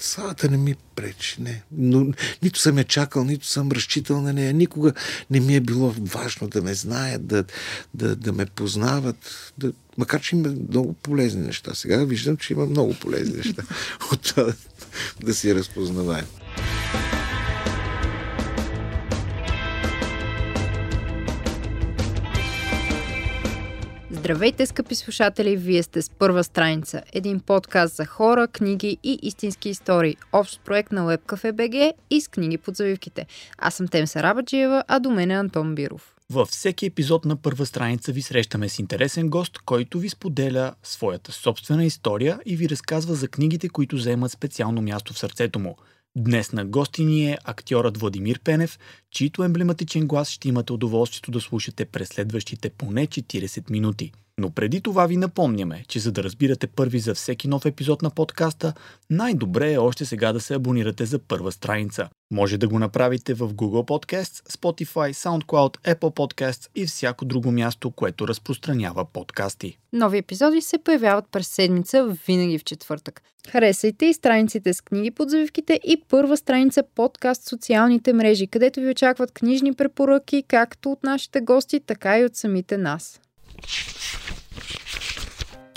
славата не ми пречи, не. Но, нито съм я чакал, нито съм разчитал на нея. Никога не ми е било важно да ме знаят, да, да, да ме познават. Да, макар, че има много полезни неща. Сега виждам, че има много полезни неща от това да си разпознаваем. Здравейте, скъпи слушатели! Вие сте с първа страница. Един подкаст за хора, книги и истински истории. Общ проект на WebCafe BG и с книги под завивките. Аз съм Темса Рабаджиева, а до мен е Антон Биров. Във всеки епизод на първа страница ви срещаме с интересен гост, който ви споделя своята собствена история и ви разказва за книгите, които заемат специално място в сърцето му. Днес на гости ни е актьорът Владимир Пенев, чийто емблематичен глас ще имате удоволствието да слушате през следващите поне 40 минути. Но преди това ви напомняме, че за да разбирате първи за всеки нов епизод на подкаста, най-добре е още сега да се абонирате за първа страница. Може да го направите в Google Podcasts, Spotify, SoundCloud, Apple Podcasts и всяко друго място, което разпространява подкасти. Нови епизоди се появяват през седмица, винаги в четвъртък. Харесайте и страниците с книги под завивките и първа страница подкаст социалните мрежи, където ви очакват книжни препоръки, както от нашите гости, така и от самите нас.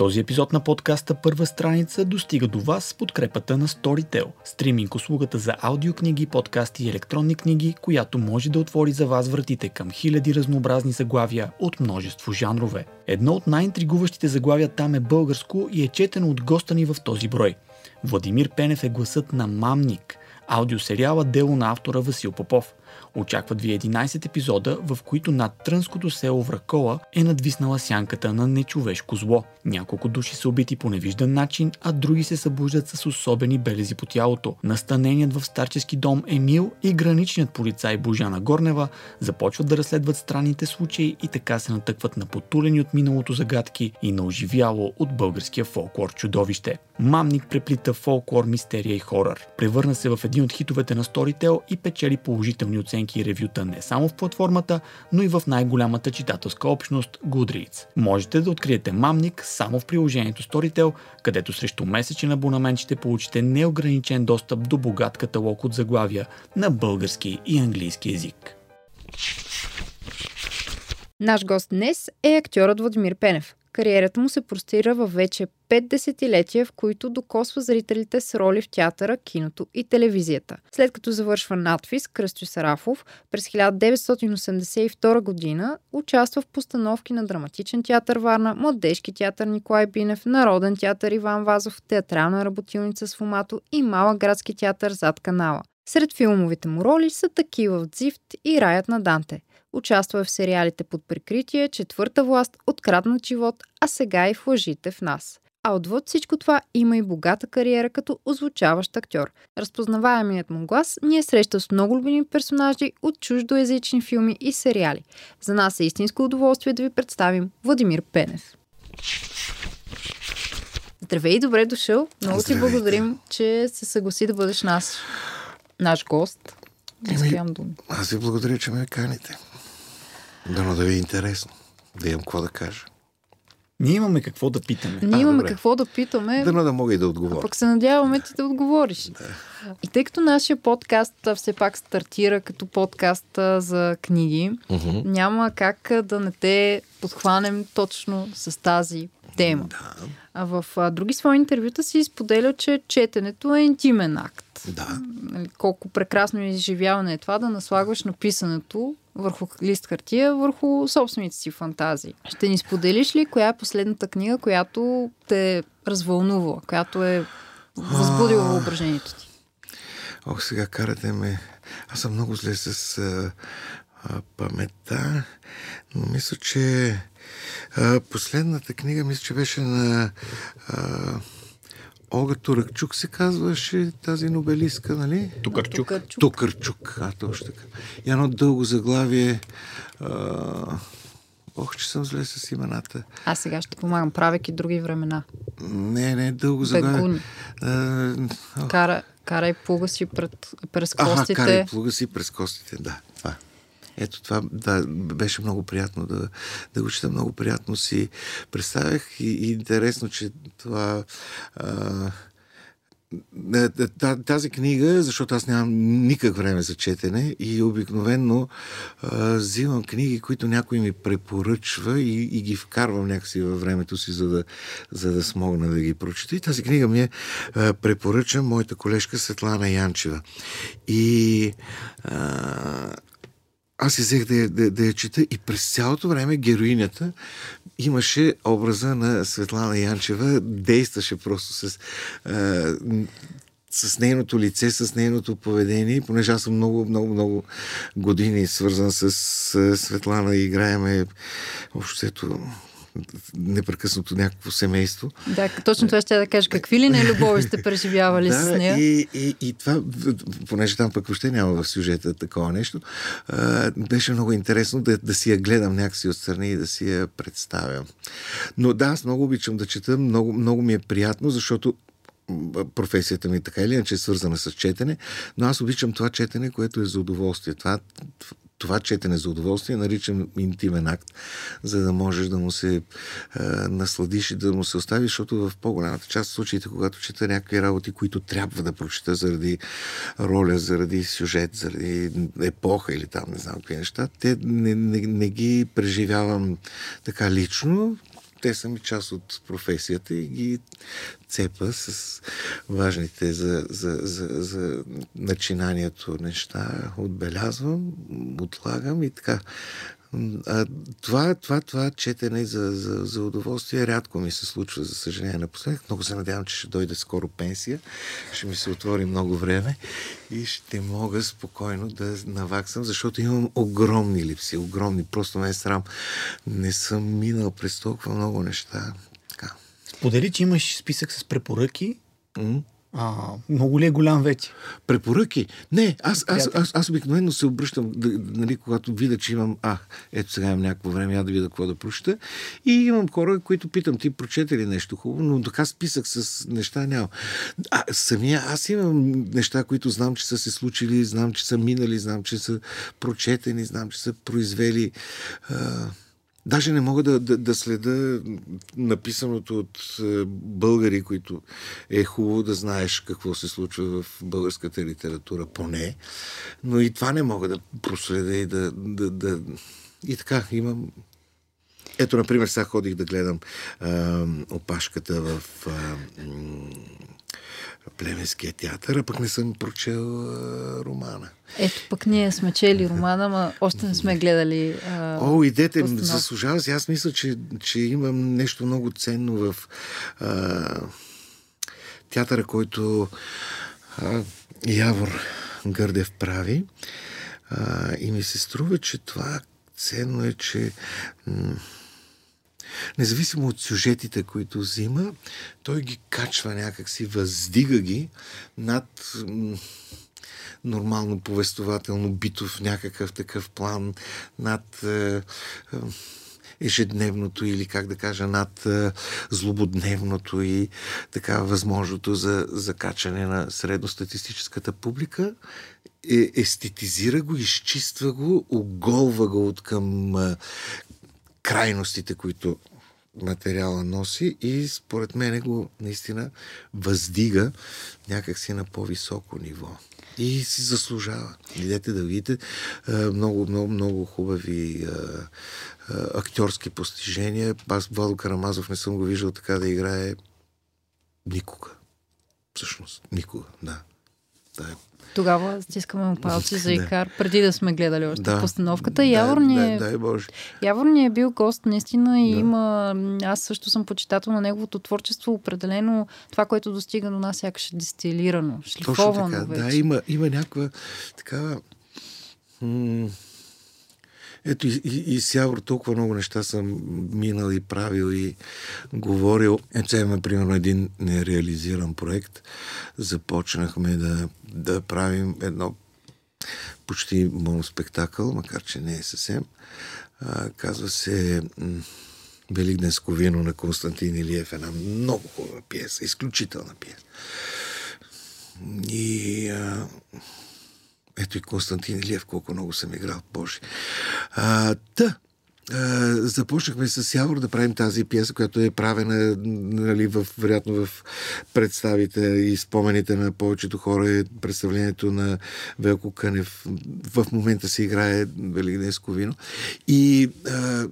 Този епизод на подкаста Първа страница достига до вас с подкрепата на Storytel, стриминг услугата за аудиокниги, подкасти и електронни книги, която може да отвори за вас вратите към хиляди разнообразни заглавия от множество жанрове. Едно от най-интригуващите заглавия там е българско и е четено от госта ни в този брой. Владимир Пенев е гласът на Мамник, аудиосериала дело на автора Васил Попов. Очакват ви 11 епизода, в които над Трънското село Вракола е надвиснала сянката на нечовешко зло. Няколко души са убити по невиждан начин, а други се събуждат с особени белези по тялото. Настаненият в старчески дом Емил и граничният полицай Божана Горнева започват да разследват странните случаи и така се натъкват на потулени от миналото загадки и на оживяло от българския фолклор чудовище. Мамник преплита фолклор, мистерия и хорър. Превърна се в един от хитовете на Storytel и печели положителни оценки и ревюта не само в платформата, но и в най-голямата читателска общност Goodreads. Можете да откриете Мамник само в приложението Storytel, където срещу месечен абонамент ще получите неограничен достъп до богат каталог от заглавия на български и английски язик. Наш гост днес е актьорът Владимир Пенев. Кариерата му се простира във вече 5 десетилетия, в които докосва зрителите с роли в театъра, киното и телевизията. След като завършва надфис Кръстю Сарафов, през 1982 година участва в постановки на Драматичен театър Варна, Младежки театър Николай Бинев, Народен театър Иван Вазов, Театрална работилница с Фомато и Малък градски театър зад канала. Сред филмовите му роли са такива в Дзифт и Раят на Данте. Участва в сериалите под прикритие, Четвърта власт, Откраднат живот, а сега и в Лъжите в нас. А отвъд всичко това има и богата кариера като озвучаващ актьор. Разпознаваемият му глас ни е срещал с много любими персонажи от чуждоязични филми и сериали. За нас е истинско удоволствие да ви представим Владимир Пенев. Здравей, добре дошъл. Много ти благодарим, че се съгласи да бъдеш наш, наш гост. Еми, аз ви благодаря, че ме каните. Дано да ви е интересно. Да имам какво да кажа. Ние имаме какво да питаме. Ние а, имаме добре. какво да питаме. Дано да мога и да отговоря. А пък се надяваме ти да отговориш. Да. И тъй като нашия подкаст все пак стартира като подкаст за книги, uh-huh. няма как да не те подхванем точно с тази тема. Да. А в а, други свои интервюта си изподеля, че четенето е интимен акт. Да. Нали, колко прекрасно изживяване е това да наслагваш написането върху лист хартия, върху собствените си фантазии. Ще ни споделиш ли коя е последната книга, която те развълнува, която е възбудила въображението ти? Ох, сега карате ме. Аз съм много зле с а, а, паметта, но мисля, че а, последната книга, мисля, че беше на а, Олга Туракчук се казваше тази нобелистка, нали? Тукарчук. Тукарчук. Тукарчук, а точно така. И едно дълго заглавие. А... Ох, че съм зле с имената. Аз сега ще помагам, правейки други времена. Не, не, дълго заглавие. А... Кара, карай плуга си пред, през костите. Ага, карай плуга си през костите, да. Това. Ето това да, беше много приятно да, да го чета. Много приятно си представях и, и интересно, че това а, е, е, тази книга, защото аз нямам никак време за четене и обикновенно а, взимам книги, които някой ми препоръчва и, и ги вкарвам някакси във времето си, за да, за да смогна да ги прочета. И тази книга ми е препоръча моята колежка Светлана Янчева. И а, аз си взех да, да, да я чета и през цялото време героинята имаше образа на Светлана Янчева, действаше просто с, а, с нейното лице, с нейното поведение, понеже аз съм много, много, много години свързан с, с Светлана и играеме общото непрекъснато някакво семейство. Да, точно това ще да кажа. Какви ли не любови сте преживявали да, с нея? И, и, и това, понеже там пък въобще няма в сюжета такова нещо, а, беше много интересно да, да си я гледам някакси отстрани и да си я представям. Но да, аз много обичам да чета, много, много ми е приятно, защото професията ми така или иначе е свързана с четене, но аз обичам това четене, което е за удоволствие. Това, това четене за удоволствие наричам интимен акт, за да можеш да му се а, насладиш и да му се оставиш, защото в по-голямата част от случаите, когато чета някакви работи, които трябва да прочета заради роля, заради сюжет, заради епоха или там не знам какви неща, те не, не, не ги преживявам така лично, те са ми част от професията и ги цепа с важните за, за, за, за начинанието неща. Отбелязвам, отлагам и така. А, това, това, това четене за, за, за удоволствие рядко ми се случва, за съжаление, напоследък. Много се надявам, че ще дойде скоро пенсия, ще ми се отвори много време и ще мога спокойно да наваксам, защото имам огромни липси, огромни. Просто ме е срам. Не съм минал през толкова много неща. Така. Сподели, че имаш списък с препоръки. Mm-hmm. А, много ли е голям вече? Препоръки? Не, аз, аз, аз, аз обикновено се обръщам, нали, когато видя, че имам, а, ето сега имам някакво време, я да видя какво да прочета. И имам хора, които питам, ти прочете ли нещо хубаво, но така списък с неща няма. А, самия аз имам неща, които знам, че са се случили, знам, че са минали, знам, че са прочетени, знам, че са произвели. А, Даже не мога да, да, да следа написаното от е, българи, които е хубаво да знаеш какво се случва в българската литература, поне. Но и това не мога да проследа и да, да, да... И така, имам ето, например, сега ходих да гледам а, опашката в а, Племенския театър, а пък не съм прочел а, романа. Ето, пък ние сме чели романа, но още не сме гледали. А, О, идете, заслужава се. Аз мисля, че, че имам нещо много ценно в а, театъра, който а, Явор Гърдев прави. А, и ми се струва, че това ценно е, че м- независимо от сюжетите, които взима, той ги качва някакси, въздига ги над нормално повествователно битов някакъв такъв план, над е, е, ежедневното или как да кажа, над е, злободневното и така възможното за закачане на средностатистическата публика. Естетизира го, изчиства го, оголва го от към крайностите, които материала носи и според мен го наистина въздига някакси на по-високо ниво. И си заслужава. Идете да видите много, много, много хубави актьорски постижения. Аз Владо Карамазов не съм го виждал така да играе никога. Всъщност, никога, да. Да, е тогава стискаме палци за Икар, да. преди да сме гледали още да. постановката. Явор ни е... Да, Боже. Явор ни е бил гост, наистина, и да. има... Аз също съм почитател на неговото творчество. Определено това, което достига до нас, сякаш е дистилирано, шлифовано Точно така, вече. да. Има, има някаква такава... М- ето и, и, и с Явор толкова много неща съм минал и правил и говорил. Ето имаме примерно един нереализиран проект. Започнахме да, да правим едно почти моноспектакъл, макар че не е съвсем. А, казва се Великденско вино на Константин Илиев. Една много хубава пиеса, изключителна пиеса. И а, ето и Константин Илиев, колко много съм играл, Боже. А, та, започнахме с Явор да правим тази пиеса, която е правена, нали, в, вероятно в представите и спомените на повечето хора е представлението на Велко Кънев. В момента се играе Великденско вино. И а,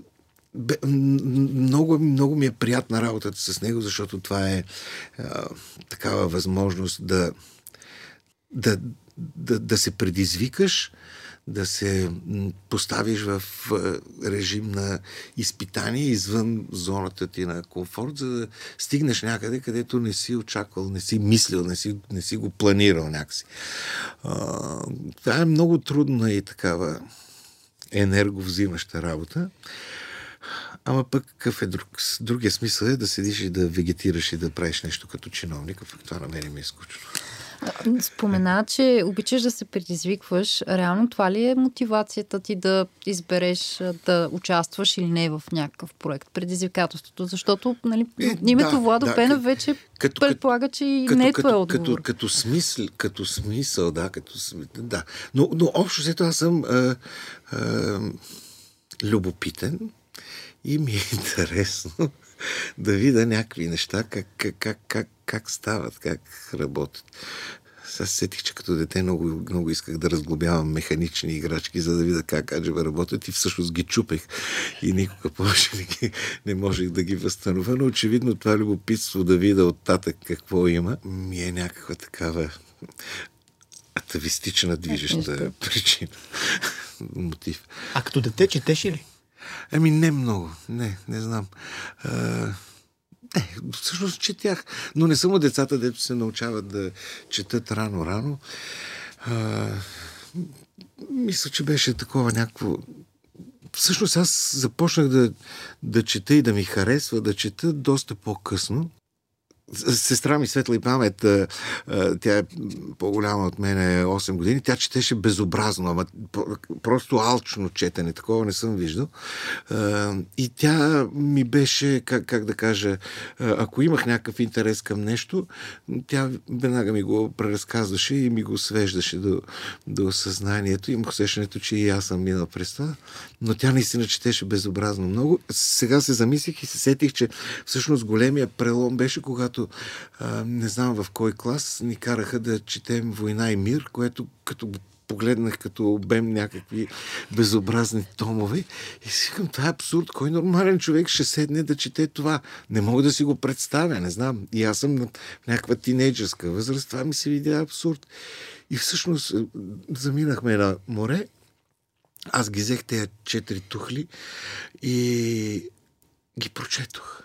бе, много, много ми е приятна работата с него, защото това е а, такава възможност да, да, да, да се предизвикаш, да се поставиш в режим на изпитание извън зоната ти на комфорт, за да стигнеш някъде, където не си очаквал, не си мислил, не си, не си го планирал някакси. Това е много трудна и такава енерговзимаща работа. Ама пък какъв е друг, другия смисъл е да седиш и да вегетираш и да правиш нещо като чиновник, а това на мен ми е скучно. Спомена, че обичаш да се предизвикваш. Реално това ли е мотивацията ти да избереш да участваш или не в някакъв проект? Предизвикателството. Защото нали, е, името да, Владо да, Пенев вече като, предполага, че и не е твой отговор. Като, като, смисъл, като смисъл, да. Като, да. Но, но общо след това съм а, а, любопитен и ми е интересно да видя някакви неща, как, как, как, как, как стават, как работят. Сега сетих, че като дете много, много исках да разглобявам механични играчки, за да видя как аджева работят и всъщност ги чупех. И никога повече не, ги, не можех да ги възстановя. Но очевидно това любопитство да видя оттатък какво има, ми е някаква такава атавистична движеща причина. Мотив. А като дете четеше ли? Ами не много. Не, не знам. А, не, всъщност четях. Но не само децата, дето се научават да четат рано-рано. мисля, че беше такова някакво всъщност аз започнах да, да чета и да ми харесва да чета доста по-късно сестра ми Светла и памет, тя е по-голяма от мен, 8 години, тя четеше безобразно, ама просто алчно четене, такова не съм виждал. И тя ми беше, как, как да кажа, ако имах някакъв интерес към нещо, тя веднага ми го преразказваше и ми го свеждаше до, до съзнанието. Имах усещането, че и аз съм минал през това, но тя наистина четеше безобразно много. Сега се замислих и се сетих, че всъщност големия прелом беше, когато когато а, не знам в кой клас ни караха да четем Война и мир, което като погледнах като обем някакви безобразни томове и си казвам, това е абсурд. Кой нормален човек ще седне да чете това? Не мога да си го представя, не знам. И аз съм в някаква тинейджерска възраст, това ми се видя абсурд. И всъщност заминахме на море, аз ги взех тези четири тухли и ги прочетох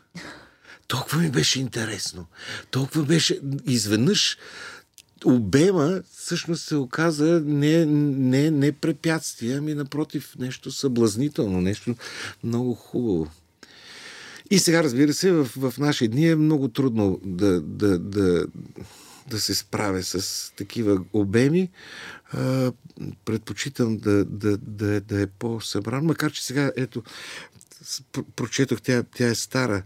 толкова ми беше интересно. Толкова беше изведнъж обема всъщност се оказа не, не, не препятствие, ами напротив нещо съблазнително, нещо много хубаво. И сега, разбира се, в, в наши дни е много трудно да, да, да, да се справя с такива обеми. А, предпочитам да, да, да, да е по-събран, макар че сега, ето, прочетох, тя, тя е стара.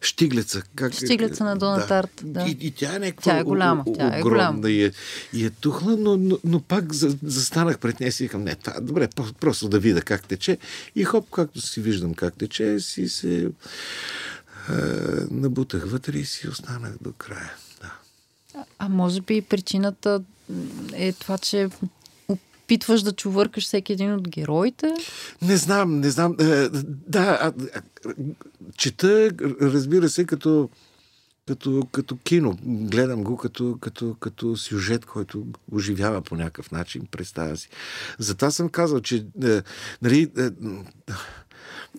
Штиглеца. Как... Штиглеца на Донатарт. Да. да. И, и тя е някаква тя е голяма, тя е голяма. И, е, и е тухла, но, но, но пак за, застанах пред нея и си викам, не, това, добре, просто да видя как тече. И хоп, както си виждам как тече, си се е, набутах вътре и си останах до края. Да. А, а може би причината е това, че опитваш да чувъркаш всеки един от героите? Не знам, не знам. Е, да, а, а, чета, разбира се, като, като, като кино. Гледам го като, като, като сюжет, който оживява по някакъв начин, представя си. Затова съм казал, че е, нали, е,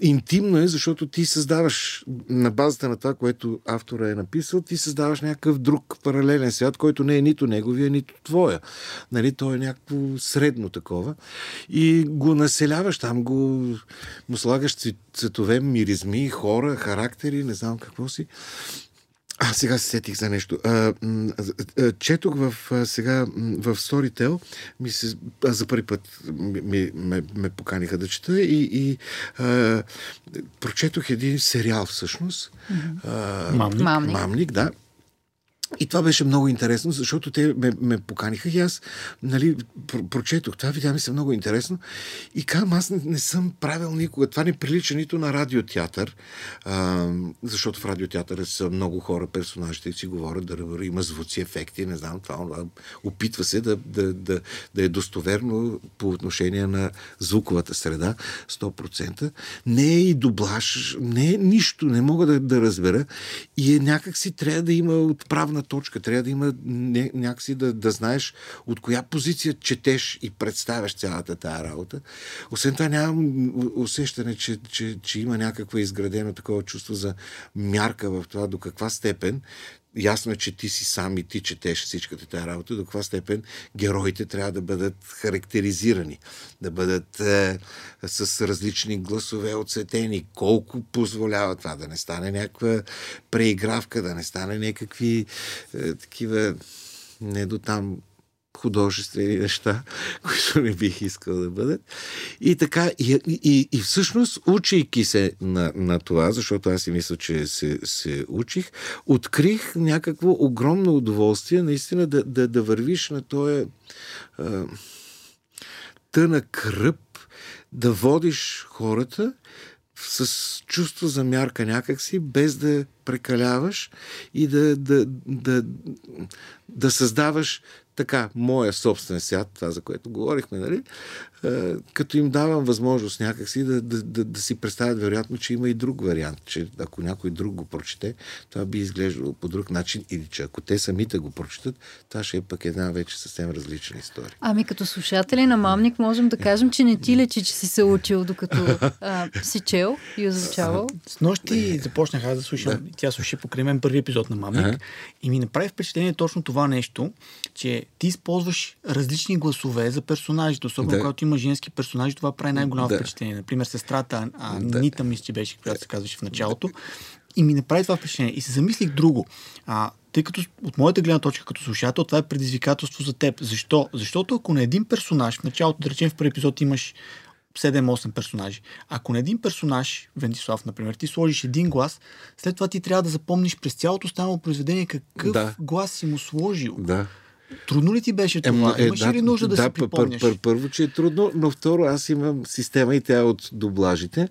Интимно е, защото ти създаваш на базата на това, което автора е написал, ти създаваш някакъв друг паралелен свят, който не е нито неговия, нито твоя. Нали, то е някакво средно такова. И го населяваш там, го, му слагаш цветове, миризми, хора, характери, не знам какво си. А, сега се сетих за нещо. А, четох в, сега в Storytel, ми се, а, за първи път ми, ме, ме поканиха да чета и, и а, прочетох един сериал всъщност. Mm-hmm. А, Мамник. Мамник. Мамник, да И това беше много интересно, защото те ме, ме поканиха и аз нали, прочетох това, видя ми се много интересно. И казвам, аз не, не съм правил никога. Това не прилича нито на радиотеатър, а, защото в радиотеатъра са много хора, персонажите си говорят, да има звуци, ефекти, не знам това. това опитва се да, да, да, да е достоверно по отношение на звуковата среда, 100%. Не е и дублаж, не е нищо, не мога да, да разбера. И е някакси трябва да има отправна точка, трябва да има някакси да, да знаеш от коя позиция четеш и представяш цялата тази работа. Освен това нямам усещане, че, че, че има някаква изградено такова чувство за мярка в това до каква степен ясно е, че ти си сам и ти четеш всичката тази работа, до каква степен героите трябва да бъдат характеризирани, да бъдат е, с различни гласове оцетени, колко позволява това, да не стане някаква преигравка, да не стане някакви е, такива не до там художествени неща, които не бих искал да бъдат. И така, и, и, и всъщност, учейки се на, на това, защото аз си мисля, че се, се учих, открих някакво огромно удоволствие наистина да, да, да вървиш на този тънък ръб, да водиш хората с чувство за мярка някакси, без да прекаляваш и да, да, да, да създаваш така, моя собствен свят, това за което говорихме, нали? Е, като им давам възможност някакси да, да, да, да си представят вероятно, че има и друг вариант, че ако някой друг го прочете, това би изглеждало по друг начин или че ако те самите го прочетат, това ще е пък една вече съвсем различна история. Ами като слушатели на Мамник можем да кажем, че не ти лечи, че си се учил докато а, си чел и озвучавал. С нощи започнах аз да слушам, да. тя слуша покрай мен първи епизод на Мамник ага. и ми направи впечатление точно това нещо, че ти използваш различни гласове за персонажите, особено да. когато има женски персонажи, това прави най-голямо да. впечатление. Например, сестрата а, да. Нита, мисля, че беше, която се казваше в началото. И ми направи това впечатление. И се замислих друго. А, тъй като от моята гледна точка като слушател, това е предизвикателство за теб. Защо? Защото ако на един персонаж, в началото, да речем в първи епизод имаш 7-8 персонажи. Ако на един персонаж, Вентислав, например, ти сложиш един глас, след това ти трябва да запомниш през цялото останало произведение какъв да. глас си му сложил. Да. Трудно ли ти беше това? Е, Имаш да, ли нужда да, да си припомняш? Пър, пър, първо, че е трудно, но второ, аз имам система и тя е от дублажите.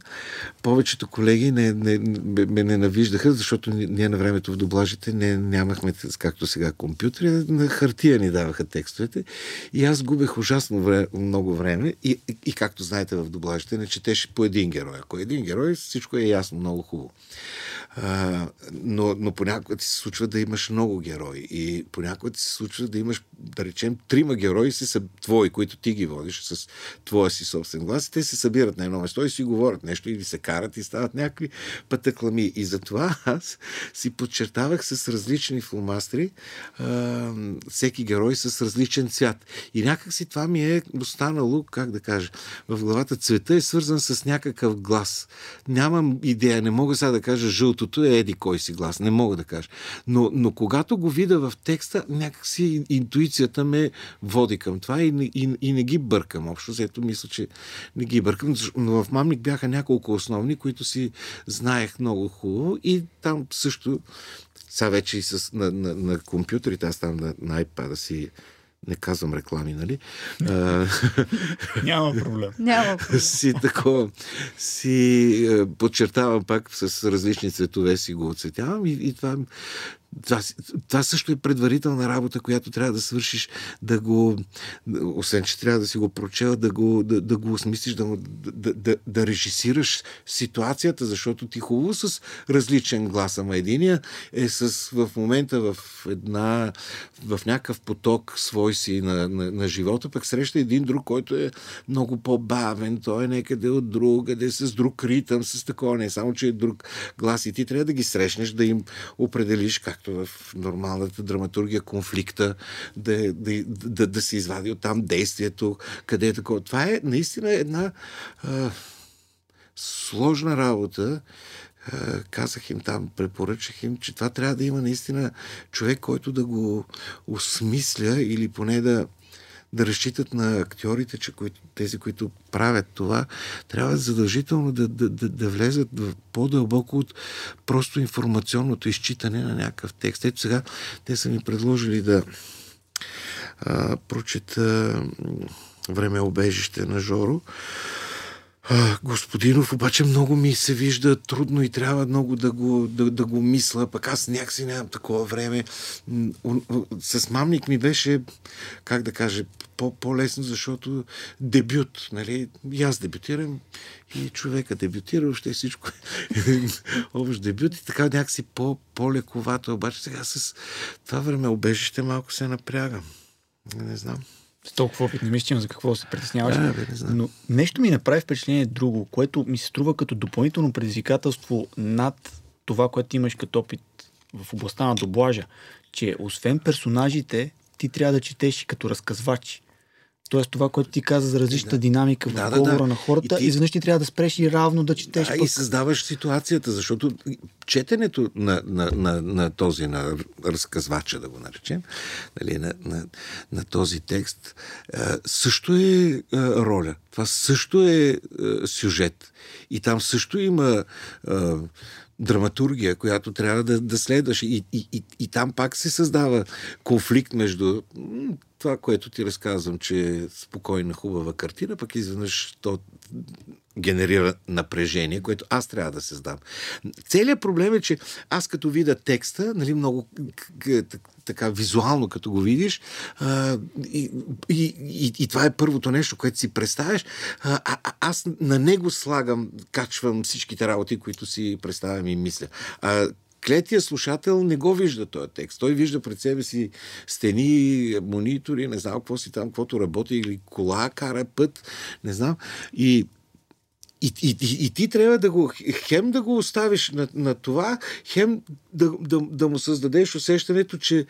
Повечето колеги не, не, ме ненавиждаха, защото ние на времето в дублажите не, нямахме, както сега, компютри, на хартия ни даваха текстовете. И аз губех ужасно време, много време. И, и, и, както знаете, в дублажите не четеше по един герой. Ако е един герой, всичко е ясно, много хубаво. А, но, но понякога ти се случва да имаш много герои. И понякога ти се случва да имаш, да речем, трима герои си са твои, които ти ги водиш с твоя си собствен глас. И те се събират на едно место и си говорят нещо или се карат и стават някакви пътъклами. И затова аз си подчертавах с различни фломастри а, всеки герой с различен цвят. И някак си това ми е останало, как да кажа, в главата цвета е свързан с някакъв глас. Нямам идея, не мога сега да кажа жълто жълтото е еди кой си глас. Не мога да кажа. Но, но когато го видя в текста, някакси интуицията ме води към това и, и, и не ги бъркам. Общо взето мисля, че не ги бъркам. Но в Мамник бяха няколко основни, които си знаех много хубаво и там също сега вече и с, на, на, на компютрите, аз там на, на iPad си не казвам реклами, нали? Няма проблем. Няма проблем. си такова, си подчертавам пак с различни цветове си го оцветявам и, и това това, това също е предварителна работа, която трябва да свършиш, да го, освен че трябва да си го прочел, да го, да, да го осмислиш, да, да, да, да режисираш ситуацията, защото ти хубаво с различен глас, ама единия е с, в момента в една, в някакъв поток свой си на, на, на живота, пък среща един друг, който е много по-бавен, той е някъде от другаде, с друг ритъм, с такова, не само, че е друг глас. И ти трябва да ги срещнеш, да им определиш както в нормалната драматургия, конфликта, да, да, да, да се извади от там действието, къде е такова. Това е наистина една а, сложна работа. А, казах им там, препоръчах им, че това трябва да има наистина човек, който да го осмисля или поне да, да разчитат на актьорите, че които, тези, които правят това, трябва задължително да, да, да, да влезат в по-дълбоко от просто информационното изчитане на някакъв текст. Ето сега те са ми предложили да а, прочета време обежище на Жоро. А, господинов, обаче много ми се вижда трудно и трябва много да го, да, да го мисля, пък аз някакси нямам такова време. С мамник ми беше, как да кажа, по- по-лесно, защото дебют, нали? И аз дебютирам и човека дебютира, още всичко общ дебют и така някакси по- по-лековато. Обаче сега с това време обежище малко се напрягам. Не знам. Толкова опит не мисля, за какво се притесняваш. Да, бе, не знам. Но нещо ми направи впечатление друго, което ми се струва като допълнително предизвикателство над това, което имаш като опит в областта на доблажа, че освен персонажите, ти трябва да четеш и като разказвач. Тоест това, което ти каза за различната Да. динамика в Да, да, говора да. на хората, И ти- изведнъж ти трябва да спреш и равно да четеш. Да, пък. и създаваш ситуацията, защото четенето на, на, на, на този, на разказвача, да го наречем, нали, на, на, на този текст, а, също е а, роля. Това също е а, сюжет. И там също има драматургия, която трябва да, да следваш. И, и, и, и там пак се създава конфликт между това, което ти разказвам, че е спокойна, хубава картина, пък изведнъж то генерира напрежение, което аз трябва да създам. Целият проблем е, че аз като видя текста, нали, много така визуално като го видиш, а, и, и, и, и това е първото нещо, което си представяш, а, а, аз на него слагам, качвам всичките работи, които си представям и мисля. А, клетия слушател не го вижда този текст. Той вижда пред себе си стени, монитори, не знам какво си там, каквото работи, или кола, кара път, не знам. И и, и, и, и ти трябва да го, хем да го оставиш на, на това, хем да, да, да му създадеш усещането, че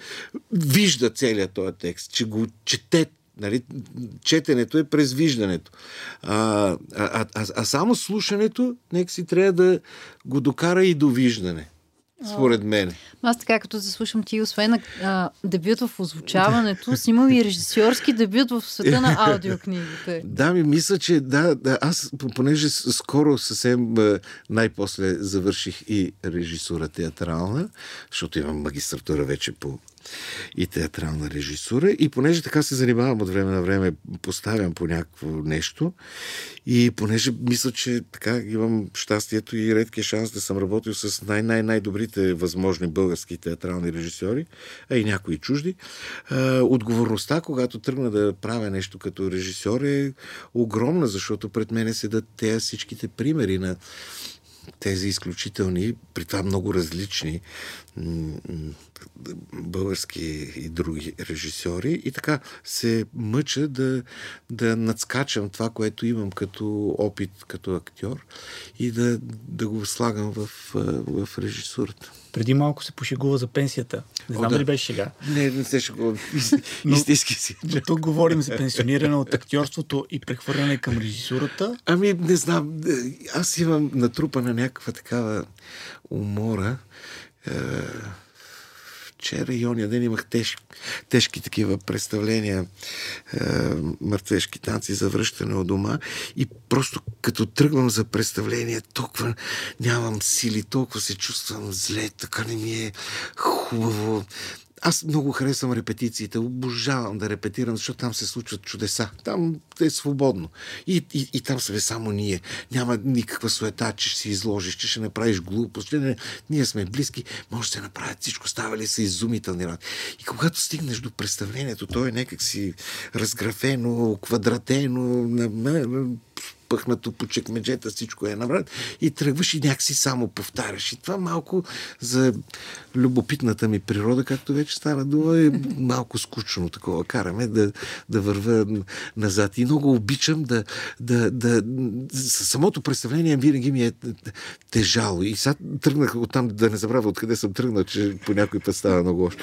вижда целият този текст, че го чете. Нали? Четенето е през виждането. А, а, а, а, само слушането, нека си трябва да го докара и до виждане. Според мен. Аз така, като се слушам ти, освен а, дебют в озвучаването, си имал и режисьорски дебют в света на аудиокнигите. Да, ми мисля, че да, да аз, понеже скоро съвсем най-после завърших и режисура театрална, защото имам магистратура вече по и театрална режисура. И понеже така се занимавам от време на време, поставям по някакво нещо. И понеже мисля, че така имам щастието и редкия шанс да съм работил с най-най-най-добрите възможни български театрални режисьори, а и някои чужди. Отговорността, когато тръгна да правя нещо като режисьор е огромна, защото пред мене седат тези всичките примери на тези изключителни, при това много различни български и други режисьори и така се мъча да, да надскачам това, което имам като опит, като актьор и да, да го слагам в, в режисурата. Преди малко се пошегува за пенсията. Не О, знам да. дали беше сега. Не, не се. Но- Истински си. Но тук говорим за пенсиониране от актьорството и прехвърляне към режисурата. Ами, не знам. Аз имам натрупана някаква такава умора. Е, Вчера и ония ден имах тежки, тежки такива представления, е, мъртвешки танци за връщане от дома и просто като тръгвам за представление, толкова нямам сили, толкова се чувствам зле, така не ми е хубаво. Аз много харесвам репетициите, обожавам да репетирам, защото там се случват чудеса. Там е свободно. И, и, и там сме само ние. Няма никаква суета, че ще си изложиш, че ще направиш глупост. Че не, ние сме близки, може да се направят всичко. Ставали са изумителни работи. И когато стигнеш до представлението, то е някак си разграфено, квадратено, на, на, на, пъхнато по чекмеджета, всичко е набрат и тръгваш и някакси само повтаряш. И това малко за любопитната ми природа, както вече стана дума, е малко скучно такова. Караме да, да вървя назад. И много обичам да, да, да... Самото представление винаги ми е тежало. И сега тръгнах оттам, да не забравя откъде съм тръгнал, че по някой път става много лошо.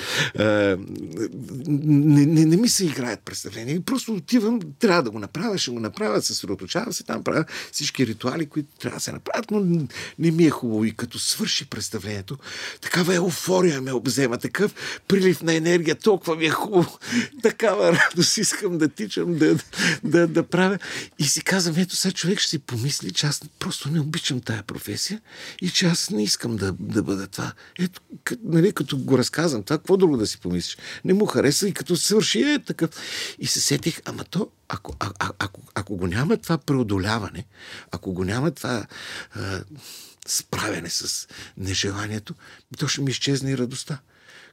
Не, не, не ми се играят представления. Просто отивам, трябва да го направя, ще го направя, съсредоточавам се там правя всички ритуали, които трябва да се направят, но не ми е хубаво. И като свърши представлението, такава еуфория ме обзема, такъв прилив на енергия, толкова ми е хубаво, такава радост искам да тичам, да, да, да правя. И си казвам, ето сега човек ще си помисли, че аз просто не обичам тая професия и че аз не искам да, да бъда това. Ето, нали, като го разказвам това, какво друго да си помислиш? Не му хареса и като свърши е такъв. И се сетих, ама то, ако, а, а, ако, ако го няма това преодоляване, ако го няма това а, справяне с нежеланието, то ще ми изчезне и радостта.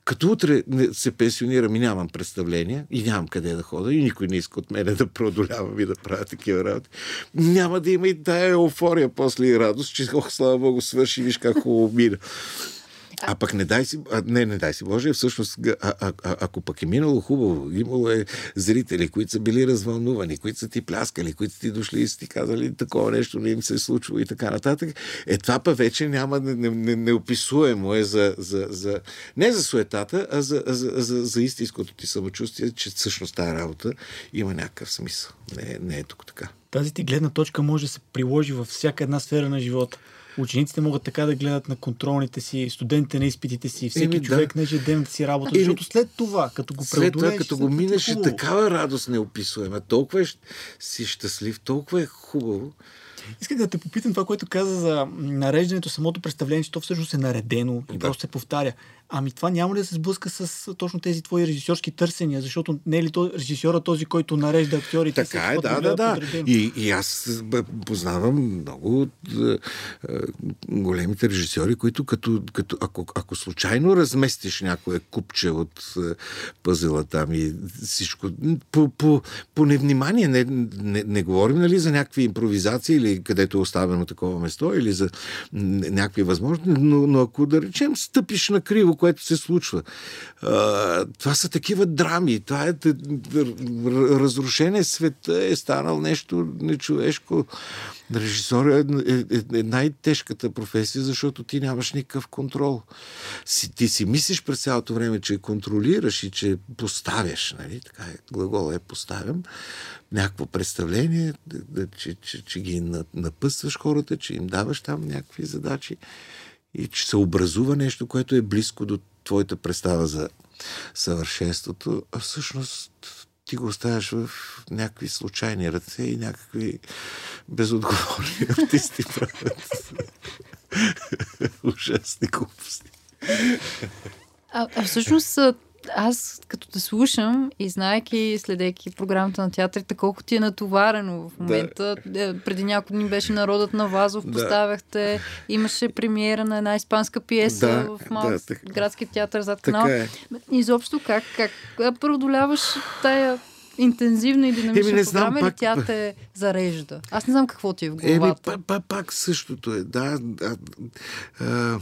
Като утре се пенсионирам и нямам представление, и нямам къде да хода, и никой не иска от мене да преодолявам и да правя такива работи, няма да има и тая еуфория после и радост, че, ох, слава Богу, свърши, виж как хубаво мина. А пък не дай си, а, не, не дай си Боже, всъщност, а, а, а, ако пък е минало хубаво, имало е зрители, които са били развълнувани, които са ти пляскали, които са ти дошли и са ти казали такова нещо не им се е случило и така нататък, е това па вече няма неописуемо не, не е за, за, за, не за суетата, а за, за, за, за истинското ти самочувствие, че всъщност тази работа има някакъв смисъл. Не, не е тук така. Тази ти гледна точка може да се приложи във всяка една сфера на живота. Учениците могат така да гледат на контролните си, студентите на изпитите си, всеки Еми, човек да. на ежедневната си работа, Еми, защото след това, като го след това, като го минеш, е такава радост неописуема. Толкова е, си щастлив, толкова е хубаво. Исках да те попитам това, което каза за нареждането, самото представление, че то всъщност е наредено и да. просто се повтаря. Ами това няма ли да се сблъска с точно тези твои режисьорски търсения, защото не е ли то, режисьора този, който нарежда актьорите? Така е, да, да, да. И, и аз познавам много от е, е, големите режисьори, които като, като ако, ако случайно разместиш някое купче от е, пъзела там и всичко, по, по, по невнимание, не, не, не говорим нали, за някакви импровизации или където е оставено такова место, или за някакви възможности, но, но ако да речем стъпиш на криво, което се случва. Това са такива драми. Това е разрушение света е станал нещо нечовешко. Режисор е, е, е, е най-тежката професия, защото ти нямаш никакъв контрол. Си, ти си мислиш през цялото време, че контролираш и че поставяш. Нали? Така е, глагол е поставям някакво представление, да, че, че, че ги напъстваш хората, че им даваш там някакви задачи и че се образува нещо, което е близко до твоята представа за съвършенството, а всъщност ти го оставяш в някакви случайни ръце и някакви безотговорни артисти правят ужасни глупости. А, а всъщност аз като те слушам и знаеки, следейки програмата на театрите, колко ти е натоварено в момента. Да. Е, преди няколко дни беше Народът на Вазов, да. поставяхте, имаше премиера на една испанска пиеса да, в Мал... да, так... градски театър зад канал. Е. Изобщо как, как преодоляваш тая интензивна и динамична Еми, програма знам, или тя те зарежда? Аз не знам какво ти е в главата. Еми, пак, пак същото е. Да, да, а,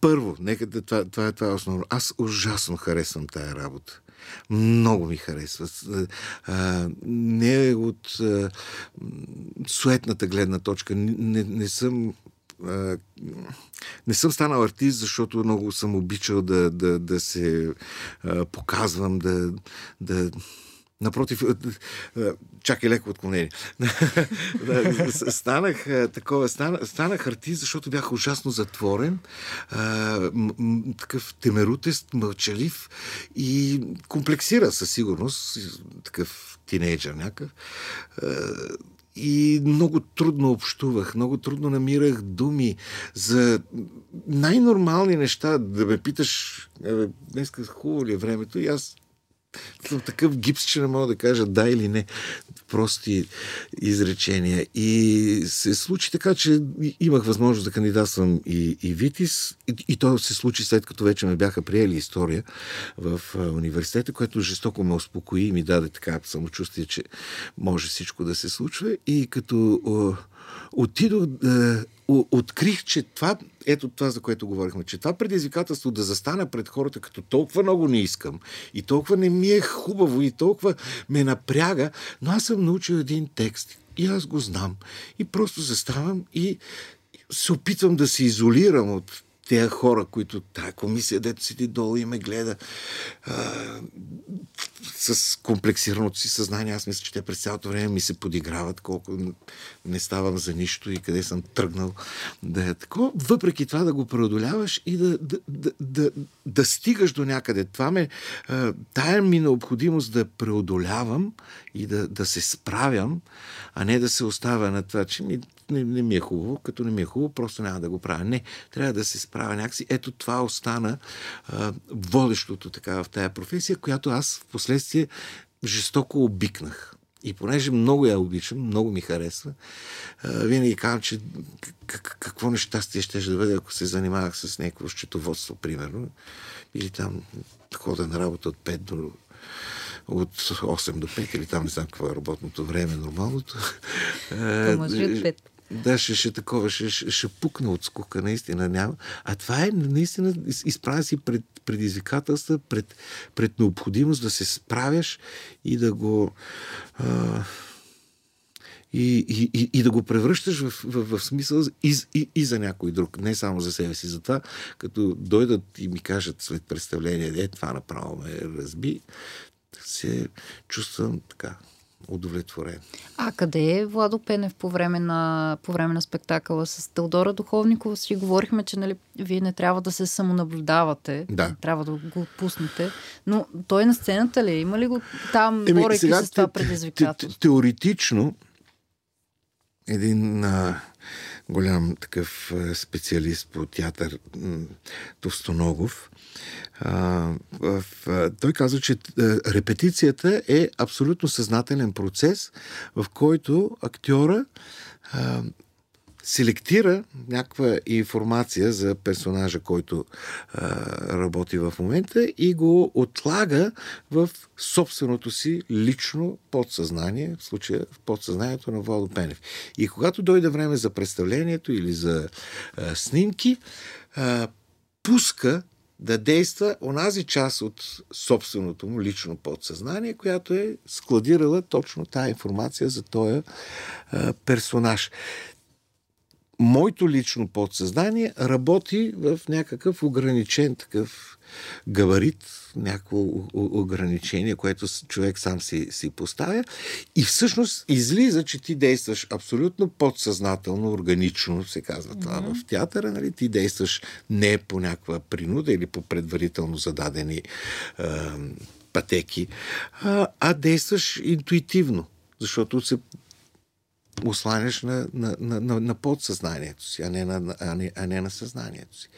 първо, нека да, това, това, е, това е основно. Аз ужасно харесвам тая работа. Много ми харесва. Не от суетната гледна точка. Не, не съм не съм станал артист, защото много съм обичал да, да, да се показвам, да, да, Напротив, чакай леко отклонение. станах такова, станах, станах артист, защото бях ужасно затворен, такъв темерутест, мълчалив и комплексира със сигурност, такъв тинейджър някакъв. И много трудно общувах, много трудно намирах думи за най-нормални неща. Да ме питаш, днес хубаво ли е времето? И аз съм такъв гипс, че не мога да кажа да или не. Прости изречения. И се случи така, че имах възможност да кандидатствам и, и Витис. И, и то се случи след като вече ме бяха приели история в университета, което жестоко ме успокои и ми даде така самочувствие, че може всичко да се случва. И като отидох да открих, че това, ето това, за което говорихме, че това предизвикателство да застана пред хората, като толкова много не искам и толкова не ми е хубаво и толкова ме напряга, но аз съм научил един текст и аз го знам. И просто заставам и се опитвам да се изолирам от тези хора, които тая комисия, дето седи долу и ме гледа а, с комплексираното си съзнание. Аз мисля, че те през цялото време ми се подиграват, колко не ставам за нищо и къде съм тръгнал да е такова. Въпреки това да го преодоляваш и да, да, да, да, да стигаш до някъде. Това ме, а, тая ми необходимост да преодолявам и да, да се справям, а не да се оставя на това, че ми не, не ми е хубаво, като не ми е хубаво, просто няма да го правя. Не, трябва да се справя някакси. Ето това остана а, водещото така в тая професия, която аз в последствие жестоко обикнах. И понеже много я обичам, много ми харесва, винаги казвам, че какво нещастие ще да бъде, ако се занимавах с някакво счетоводство, примерно, или там хода на работа от 5 до от 8 до 5 или там не знам какво е работното време, нормалното. може от 5. Да, ще, ще такова, ще, ще, ще пукна от скука, наистина няма. А това е наистина, изправя си пред предизвикателства, пред, пред необходимост да се справяш и да го... А, и, и, и, да го превръщаш в, в, в смисъл и, и, и за някой друг, не само за себе си. Затова, като дойдат и ми кажат след представление, е, това направо ме разби, се чувствам така удовлетворен. А къде е Владо Пенев по време на, по време на спектакъла с Теодора Духовникова? Си говорихме, че нали, вие не трябва да се самонаблюдавате, да. трябва да го пуснете. Но той на сцената ли? Е? Има ли го там, Еми, борейки сега, с това предизвикателство? Теоретично един а, голям такъв специалист по театър Товстоногов, той казва, че а, репетицията е абсолютно съзнателен процес, в който актьора а, селектира някаква информация за персонажа, който а, работи в момента и го отлага в собственото си лично подсъзнание, в случая в подсъзнанието на Владо Пенев. И когато дойде време за представлението или за а, снимки, а, пуска да действа онази част от собственото му лично подсъзнание, която е складирала точно тази информация за този персонаж моето лично подсъзнание работи в някакъв ограничен такъв габарит, някакво ограничение, което човек сам си, си поставя. И всъщност излиза, че ти действаш абсолютно подсъзнателно, органично, се казва това mm-hmm. в театъра. Нали? Ти действаш не по някаква принуда или по предварително зададени е, пътеки, а, а действаш интуитивно защото се осланяш на, на, на, на, на подсъзнанието си, а не на, а не, а не на съзнанието си.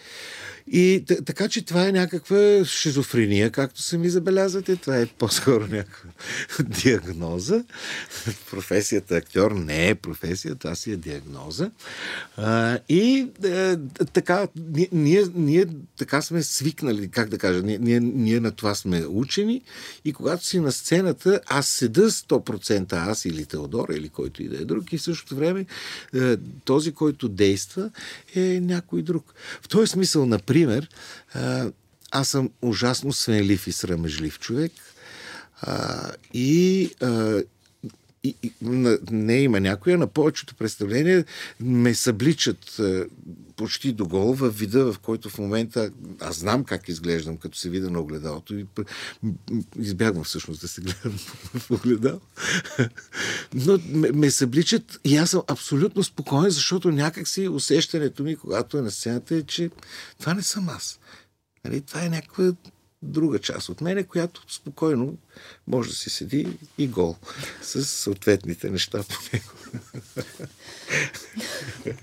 И така, че това е някаква шизофрения, както сами забелязвате. Това е по-скоро някаква диагноза. Професията актьор не е професия, това си е диагноза. А, и а, така, ние, ние така сме свикнали, как да кажа, ние, ние, ние на това сме учени и когато си на сцената, аз седа 100% аз или Теодор, или който и да е друг, и в същото време този, който действа, е някой друг. В този смисъл, например, Например, аз съм ужасно свенлив и срамежлив човек. А, и, а, и, и не има някоя, на повечето представления ме събличат а, почти до гол в вида, в който в момента аз знам как изглеждам, като се видя на огледалото и избягвам всъщност да се гледам в огледал. Но ме, ме събличат и аз съм абсолютно спокоен, защото някакси усещането ми, когато е на сцената, е, че това не съм аз. Нали? Това е някаква друга част от мене, която спокойно може да си седи и гол с съответните неща по него.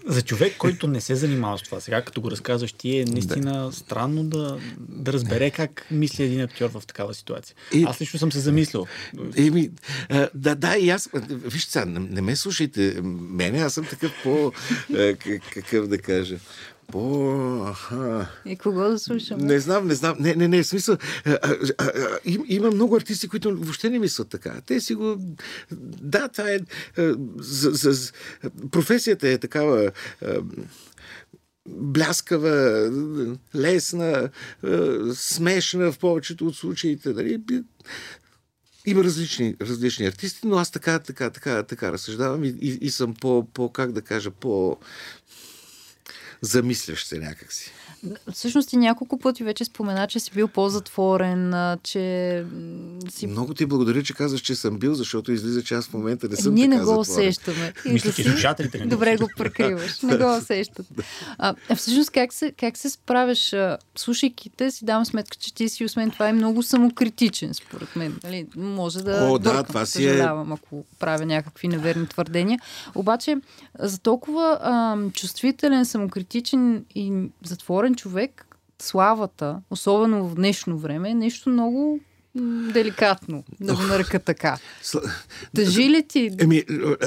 За човек, който не се занимава с това, сега като го разказваш ти, е наистина да. странно да, да разбере как мисли един актьор в такава ситуация. И, аз лично съм се замислил. Еми, да, да, и аз, вижте сега, не ме слушайте мене, аз съм такъв по, какъв да кажа, по... Аха. И кого да слушаме? Не знам, не знам. Не, не, не, в смисъл. А, а, а, им, има много артисти, които въобще не мислят така. Те си го... Да, това е... За, за, професията е такава... Бляскава, лесна, смешна в повечето от случаите. Дали? Има различни, различни артисти, но аз така, така, така, така разсъждавам и, и, и съм по, по, как да кажа, по, замисляш се някакси. Всъщност ти няколко пъти вече спомена, че си бил по-затворен, че си... Много ти благодаря, че казваш, че съм бил, защото излиза, че аз в момента не съм Ние така не го затворен. усещаме. Мисля, че слушателите не Добре го прекриваш. Не го усещат. А, всъщност как се, как се справяш? Слушайки те, си давам сметка, че ти си, освен това, е много самокритичен, според мен. Нали? Може да О, да, бъркам, това си е- съжалявам, ако правя някакви неверни твърдения. Обаче, за толкова а, чувствителен, самокритичен и затворен човек, славата, особено в днешно време, е нещо много деликатно, да го нарека така. Тъжи ли ти? Еми, е,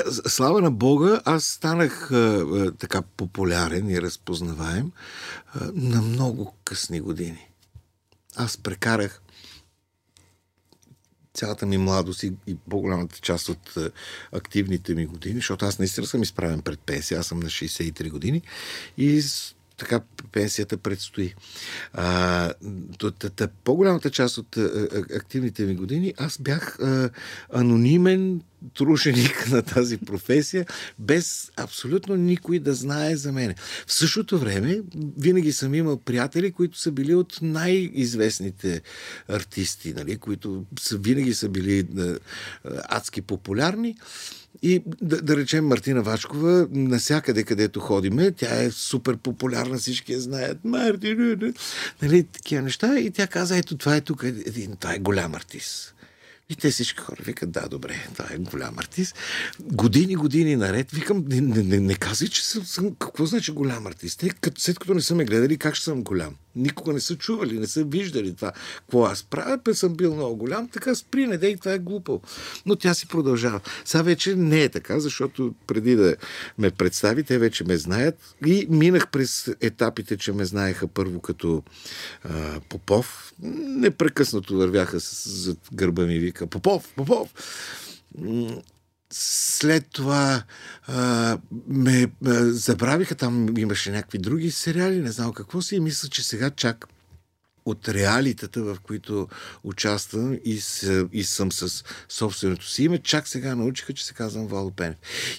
слава на Бога, аз станах а, а, така популярен и разпознаваем а, на много късни години. Аз прекарах цялата ми младост и, и по-голямата част от а, активните ми години, защото аз наистина съм изправен пред пенсия, аз съм на 63 години и така пенсията предстои. А, по-голямата част от а, а, активните ми години аз бях а, анонимен труженик на тази професия, без абсолютно никой да знае за мене. В същото време, винаги съм имал приятели, които са били от най-известните артисти, нали, които са, винаги са били а, адски популярни. И да, да речем Мартина Вачкова, насякъде където ходиме, тя е супер популярна, всички я знаят. Мартина, нали, такива неща. И тя каза, ето това е тук, един, това е голям артист. И те всички хора викат, да, добре, това е голям артист. Години, години наред, викам, не, не, не, не казвай, че съм, съм, какво значи голям артист? Те, като, след като не са ме гледали, как ще съм голям? Никога не са чували, не са виждали това. Какво аз правя, пе съм бил много голям, така спри, не дей, това е глупо. Но тя си продължава. Сега вече не е така, защото преди да ме представи, те вече ме знаят и минах през етапите, че ме знаеха първо като а, Попов. Непрекъснато вървяха зад гърба ми, вика Попов, Попов. След това а, ме а, забравиха, там имаше някакви други сериали, не знам какво си и мисля, че сега чак от реалитета, в които участвам и, с, и съм с собственото си име, чак сега научиха, че се казвам Вало Пенев.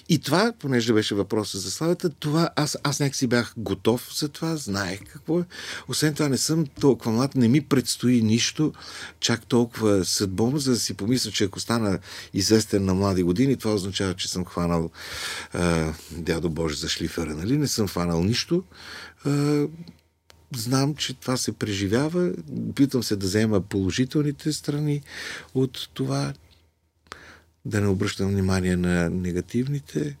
И това, понеже беше въпроса за славата, това аз, аз някакси бях готов за това, знаех какво е. Освен това не съм толкова млад, не ми предстои нищо чак толкова съдбовно, за да си помисля, че ако стана известен на млади години, това означава, че съм хванал а, дядо Боже за шлифера, нали? Не съм хванал нищо. А, знам, че това се преживява. Питам се да взема положителните страни от това, да не обръщам внимание на негативните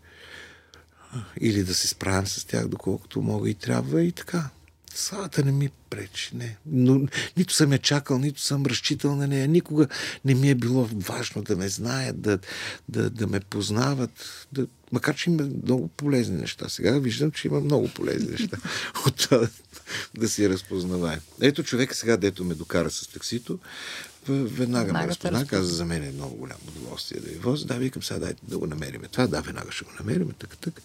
или да се справям с тях, доколкото мога и трябва и така. Славата не ми пречи, не. Но нито съм я чакал, нито съм разчитал на нея. Никога не ми е било важно да ме знаят, да, да, да ме познават. Да, макар, че има много полезни неща. Сега виждам, че има много полезни неща от да, да си разпознаваем. Ето човек сега, дето ме докара с таксито, веднага, ме разпозна, каза за мен е много голямо удоволствие да ви возя. Да, викам сега, дайте да го намерим. Това, да, веднага ще го намерим. Така, така.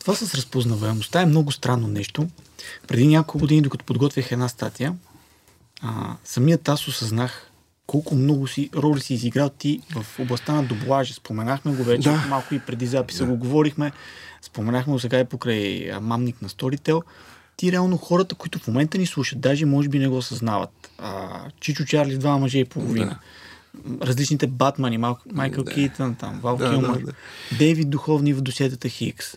Това с разпознаваемостта е много странно нещо. Преди няколко години, докато подготвях една статия, а, самият аз осъзнах колко много си роли си изиграл ти в областта на дублажа. Споменахме го вече, Да. малко и преди записа го говорихме. Споменахме го сега и покрай мамник на Storytel. Ти реално хората, които в момента ни слушат, даже може би не го осъзнават. А, Чичо Чарли, два мъже и половина. Различните Батмани, Мал... Майкъл Да. Кейтън, там, Вал Да, Килмър, да, да. Дейвид Духовни в досетата Хикс,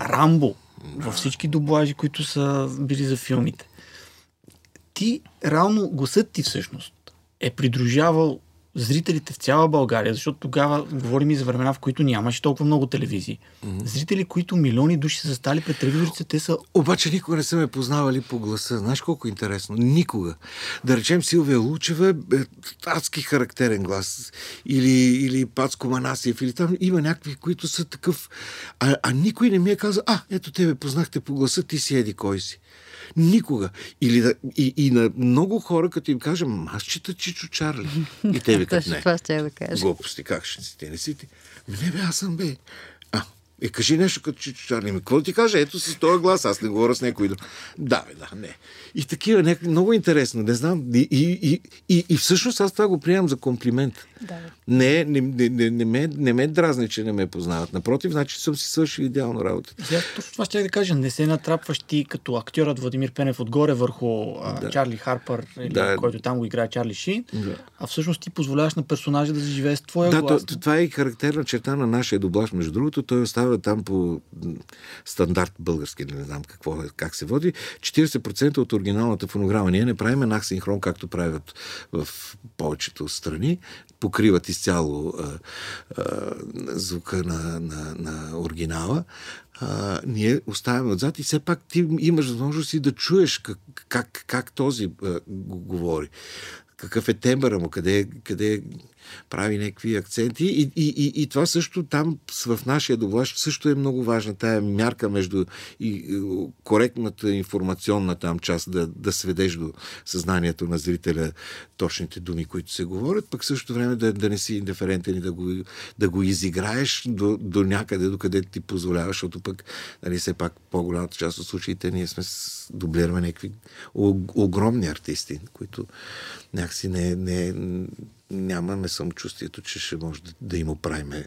Рамбо във всички дублажи, които са били за филмите. Ти, реално, гласът ти всъщност е придружавал зрителите в цяла България, защото тогава говорим и за времена, в които нямаше толкова много телевизии. Зрители, които милиони души са стали пред телевизорите, те са Обаче никога не са ме познавали по гласа. Знаеш колко интересно? Никога. Да речем Силвия Лучева е адски характерен глас. Или, или Пацко Манасиев. Или там има някакви, които са такъв... А, а никой не ми е казал, а, ето тебе познахте по гласа, ти си еди кой си. Никога. Или да, и, и на много хора, като им кажем, аз чета Чичо Чарли. И те викат, не. това ще я да кажа. Глупости, как ще си? Те не си ти. Ами Не бе, аз съм бе. Е, кажи нещо като Чарли. Ми, какво ти каже? Ето с този глас, аз не говоря с някой друг. Да, бе, да, не. И такива, някакви, много интересно, не знам. И, и, и, и, и всъщност аз това го приемам за комплимент. Да. Не, не, не, не, не, ме, не ме дразни, че не ме познават. Напротив, значи съм си свършил идеално работа. Сега точно това ще да кажа. Не се натрапваш ти като актьорът Владимир Пенев отгоре върху а, Да. Чарли Харпър, или, Да. който там го играе Чарли Шин, Да. а всъщност ти позволяваш на персонажа да живее с твоя Да, глас. то, това е и характерна черта на нашия дублаж. Между другото, той остава там по стандарт български, не знам какво е, как се води. 40% от оригиналната фонограма. Ние не правим една синхрон, както правят в повечето страни. Покриват изцяло а, а, звука на, на, на оригинала. А, ние оставяме отзад и все пак ти имаш възможност и да чуеш как, как, как този а, го говори какъв е тембъра му, къде, къде прави някакви акценти. И, и, и, и това също там в нашия доблаж също е много важна тая мярка между и, коректната информационна там част да, да сведеш до съзнанието на зрителя точните думи, които се говорят, пък също време да, да не си индиферентен и да го, да го изиграеш до, до някъде, до къде ти позволява, защото пък нали, все пак по-голямата част от случаите ние сме дублираме някакви огромни артисти, които някакси не, не, нямаме самочувствието, че ще може да, да им оправиме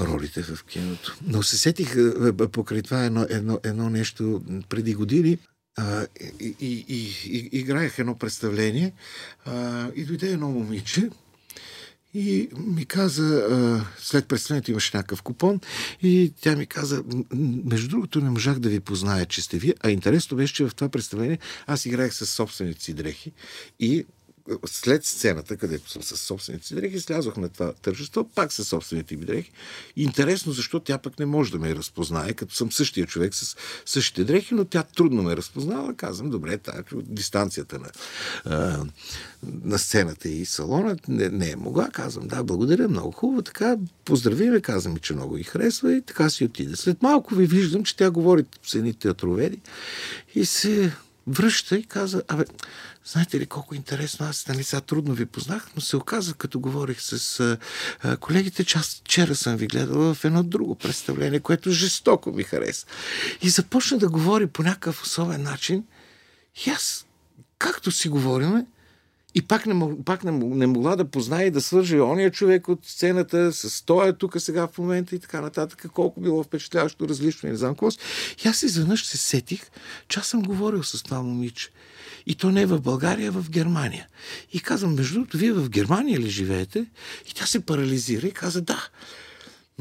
ролите в киното. Но се сетих а, а, покрай това едно, едно, едно нещо преди години. А, и, и, и, и, играех едно представление а, и дойде едно момиче и ми каза, а, след представлението имаше някакъв купон и тя ми каза, «М, м, между другото не можах да ви позная, че сте вие, а интересно беше, че в това представление аз играех с собствените си дрехи и след сцената, където съм с собствените си дрехи, слязох на това тържество, пак с собствените ми дрехи. Интересно, защо тя пък не може да ме разпознае, като съм същия човек с същите дрехи, но тя трудно ме разпознава. Казвам, добре, тая от дистанцията на, на сцената и салона не, не е могла. Казвам, да, благодаря, много хубаво. Така, поздрави ме, казвам че много ги харесва и така си отиде. След малко ви виждам, че тя говори с едни театроведи и се връща и каза, абе, знаете ли колко интересно, аз нали сега трудно ви познах, но се оказа, като говорих с а, колегите, че аз вчера съм ви гледала в едно друго представление, което жестоко ми хареса. И започна да говори по някакъв особен начин. И аз, както си говориме, и пак не, пак не, не могла да познае и да свържи ония човек от сцената с тоя тук сега в момента и така нататък, колко било впечатляващо, различно и не знам какво. И аз изведнъж се сетих, че аз съм говорил с това момиче. И то не е в България, а в Германия. И казвам, между другото, вие в Германия ли живеете? И тя се парализира и каза, да.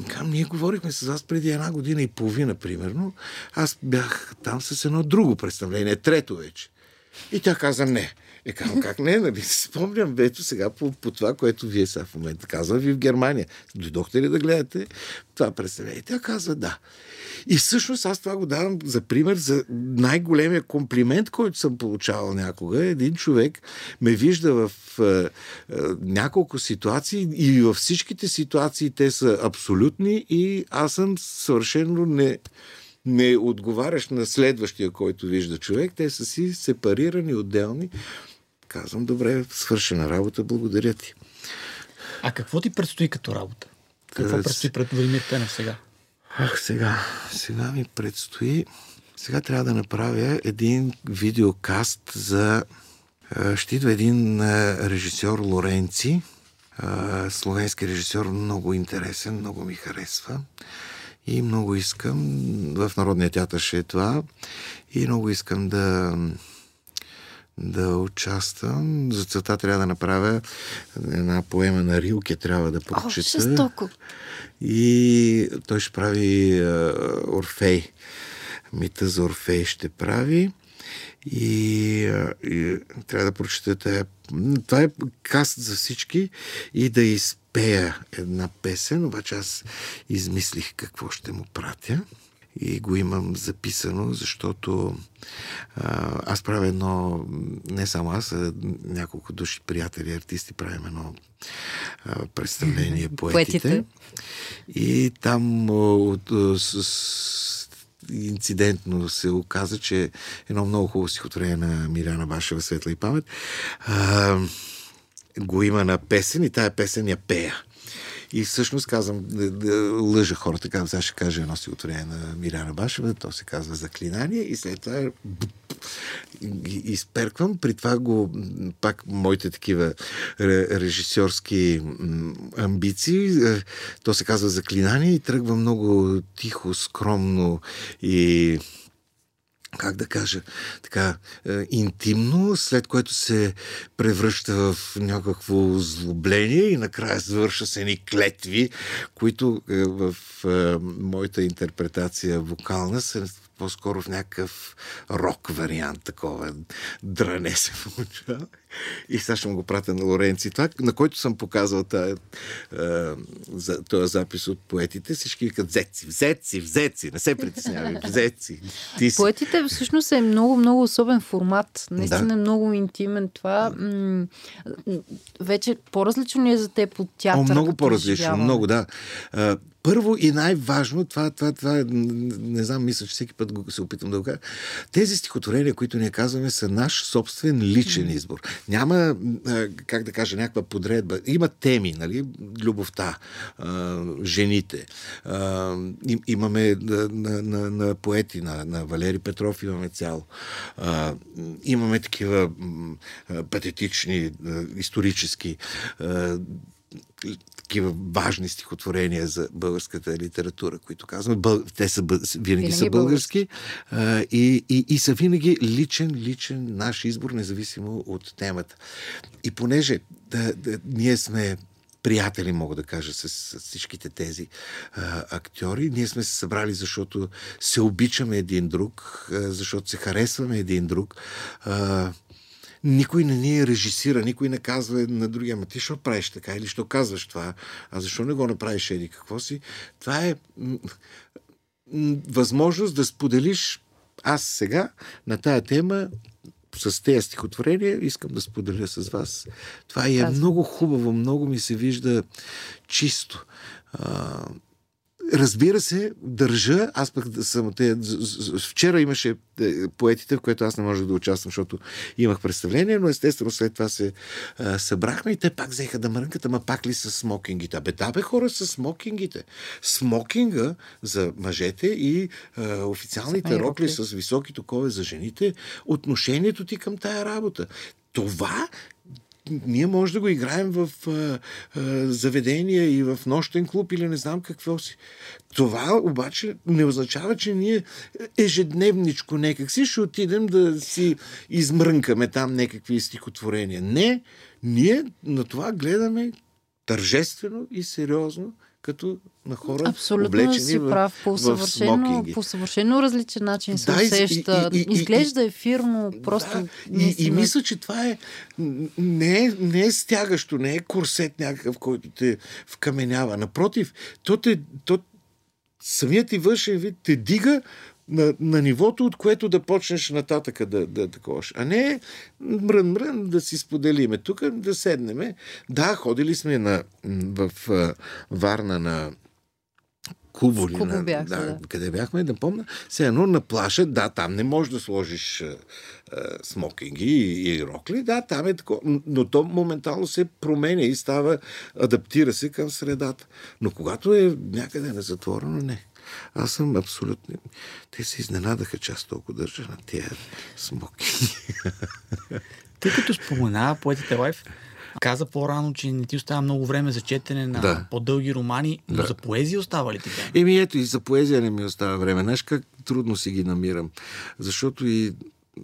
Казвам, ние говорихме с вас преди една година и половина, примерно. Аз бях там с едно друго представление, трето вече. И тя каза не. Е, казвам, как не, нали? Спомням, ето сега по, по това, което вие сега в момента казвам ви в Германия. Дойдохте ли да гледате това представление? Тя казва да. И всъщност аз това го давам за пример за най-големия комплимент, който съм получавал някога. Един човек ме вижда в е, е, няколко ситуации и във всичките ситуации те са абсолютни и аз съм съвършено не, не отговаряш на следващия, който вижда човек. Те са си сепарирани, отделни. Казвам, добре, свършена работа, благодаря ти. А какво ти предстои като работа? Какво Къде предстои пред Владимир Пенев сега? Ах, сега, сега ми предстои. Сега трябва да направя един видеокаст за. Ще идва един режисьор Лоренци, словенски режисьор, много интересен, много ми харесва. И много искам, в Народния театър ще е това, и много искам да, да участвам. За целта трябва да направя една поема на Рилке, трябва да О, прочета. жестоко. И той ще прави а, Орфей. Мита за Орфей ще прави. И, а, и трябва да прочета тая. Това е каст за всички и да изпея една песен, обаче аз измислих какво ще му пратя и го имам записано, защото а, аз правя едно, не само аз, а няколко души приятели, артисти, правим едно а, представление поетите. Поетите. И там от, с, с, инцидентно се оказа, че едно много хубаво стихотворение на Миляна Башева Светла и памет а, го има на песен и тая песен я пея. И всъщност казвам, лъжа хората, казвам, сега ще кажа едно стихотворение на Миряна Башева, то се казва Заклинание и след това изперквам. При това го пак моите такива режисьорски амбиции. Е, то се казва Заклинание и тръгва много тихо, скромно и как да кажа, така, е, интимно, след което се превръща в някакво злобление и накрая завърша с едни клетви, които е, в е, моята интерпретация вокална са по-скоро в някакъв рок вариант, такова дране се получава. И сега ще му го пратя на Лоренци. Това, на който съм показал тази, за, този запис от поетите, всички викат взеци, взеци, взеци, не се притеснявай, взеци. Ти си. Поетите всъщност е много, много особен формат. Наистина да. е много интимен. Това м- вече по-различно ли е за теб от театъра? О, много по-различно, много, да. Първо и най-важно, това, това, това, не знам, мисля, че всеки път го, се опитам да го кажа, тези стихотворения, които ние казваме, са наш собствен личен избор. Няма, как да кажа, някаква подредба. Има теми, нали? Любовта, жените. Имаме на, на, на, на поети, на, на Валери Петров имаме цяло. Имаме такива патетични, исторически такива важни стихотворения за българската литература, които казваме. Бъл... Те са винаги, винаги са български а, и, и, и са винаги личен, личен наш избор, независимо от темата. И понеже да, да, ние сме приятели, мога да кажа, с, с всичките тези а, актьори. Ние сме се събрали, защото се обичаме един друг, а, защото се харесваме един друг. А, никой не ни е режисира, никой не казва на другия, ама ти що правиш така или що казваш това, а защо не го направиш еди какво си. Това е възможност да споделиш аз сега на тая тема с тези стихотворения искам да споделя с вас. Това е много хубаво, много ми се вижда чисто. Разбира се, държа, аз пък съм те, вчера имаше е, поетите, в което аз не можех да участвам, защото имах представление, но естествено след това се а, събрахме и те пак взеха да мрънкат, ама пак ли с смокингите? Абе, да бе хора с смокингите. Смокинга за мъжете и а, официалните рокли с високи токове за жените, отношението ти към тая работа. Това ние може да го играем в а, а, заведения и в нощен клуб или не знам какво си. Това обаче не означава, че ние ежедневничко некак си ще отидем да си измрънкаме там някакви стихотворения. Не, ние на това гледаме тържествено и сериозно като на хора, Абсолютно облечени си в, прав. По съвършено, по съвършено различен начин се да, усеща. И, и, и, Изглежда ефирно, просто... Да, и, и мисля, че това е не, е не е стягащо, не е курсет някакъв, който те вкаменява. Напротив, то, те, то самият ти външен вид те дига на, на нивото, от което да почнеш нататъка да, да таковаш. А не мрън, мрън да си споделиме. Тук да седнеме. Да, ходили сме на, в Варна на Кубо, Кубо бях, да, да. къде бяхме, да помня. Все едно на плаша, да, там не можеш да сложиш а, а, смокинги и, и рокли, да, там е такова, но то моментално се променя и става, адаптира се към средата. Но когато е някъде на затворено, не. Аз съм абсолютно... Те се изненадаха, че аз толкова държа на тия смоки. Тъй като спомена поетите лайф, каза по-рано, че не ти остава много време за четене на да. по-дълги романи, но да. за поезия остава ли ти време? Еми ето и за поезия не ми остава време. Знаеш как трудно си ги намирам. Защото и...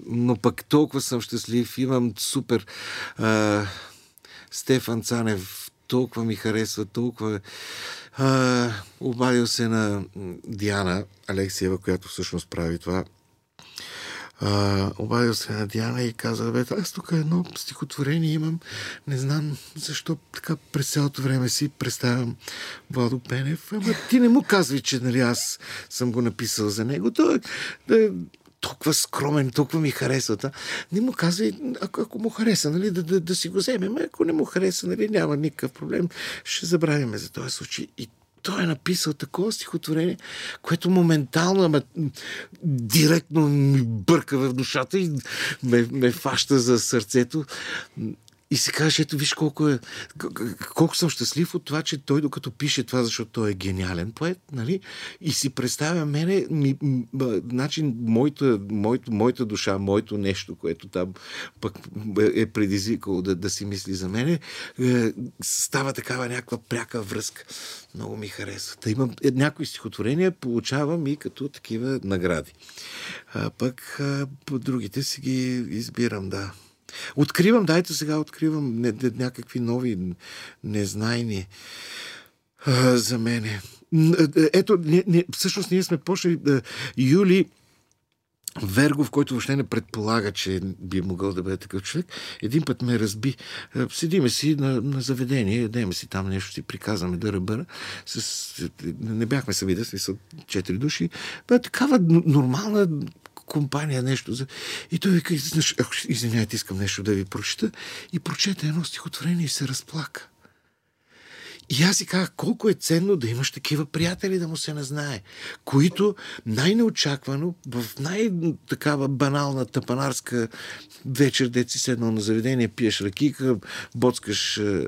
Но пък толкова съм щастлив. Имам супер... А... Стефан Цанев толкова ми харесва, толкова а, обадил се на Диана Алексиева, която всъщност прави това. А, обадил се на Диана и каза, бе, аз тук едно стихотворение имам, не знам защо така през цялото време си представям Владо Пенев, ама ти не му казвай, че нали, аз съм го написал за него. Той, да, толкова скромен, толкова ми харесва. Та. Не му казвай, ако, ако му хареса, нали, да, да, да си го вземем. Ако не му хареса, нали, няма никакъв проблем. Ще забравяме за този случай. И той е написал такова стихотворение, което моментално, ама директно ми бърка в душата и ме, ме фаща за сърцето. И си кажеш, ето виж колко е, колко съм щастлив от това, че той докато пише това, защото той е гениален поет, нали? И си представя мене, ми, начин, моята, моята, моята душа, моето нещо, което там пък е предизвикало да, да си мисли за мене, е, става такава някаква пряка връзка. Много ми харесва. Да имам е, някои стихотворения, получавам и като такива награди. А пък а, по другите си ги избирам, да. Откривам, дайте сега откривам не, не, някакви нови незнайни а, за мене. Ето, не, не, всъщност ние сме почнали а, юли Вергов, който въобще не предполага, че би могъл да бъде такъв човек, един път ме разби. Седиме си на, на заведение, ядеме си там нещо, си приказваме да ръбъра. С, не бяхме се видели, са четири души. Бе, такава нормална компания, нещо. За... И той вика, извиняйте, искам нещо да ви прочета. И прочете едно стихотворение и се разплака. И аз си казах, колко е ценно да имаш такива приятели, да му се не знае, които най-неочаквано, в най-такава банална тъпанарска вечер, дет си седнал на заведение, пиеш ракика, боцкаш е,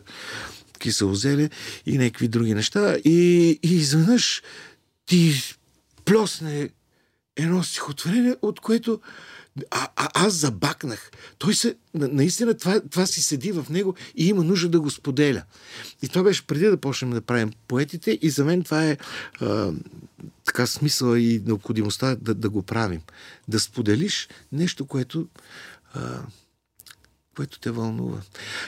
кисело зеле и някакви други неща. И, и изведнъж ти плесне едно стихотворение, от което а, а, аз забакнах. Той се, наистина това, това си седи в него и има нужда да го споделя. И това беше преди да почнем да правим поетите и за мен това е а, така смисъла и необходимостта да, да го правим. Да споделиш нещо, което а, което те вълнува.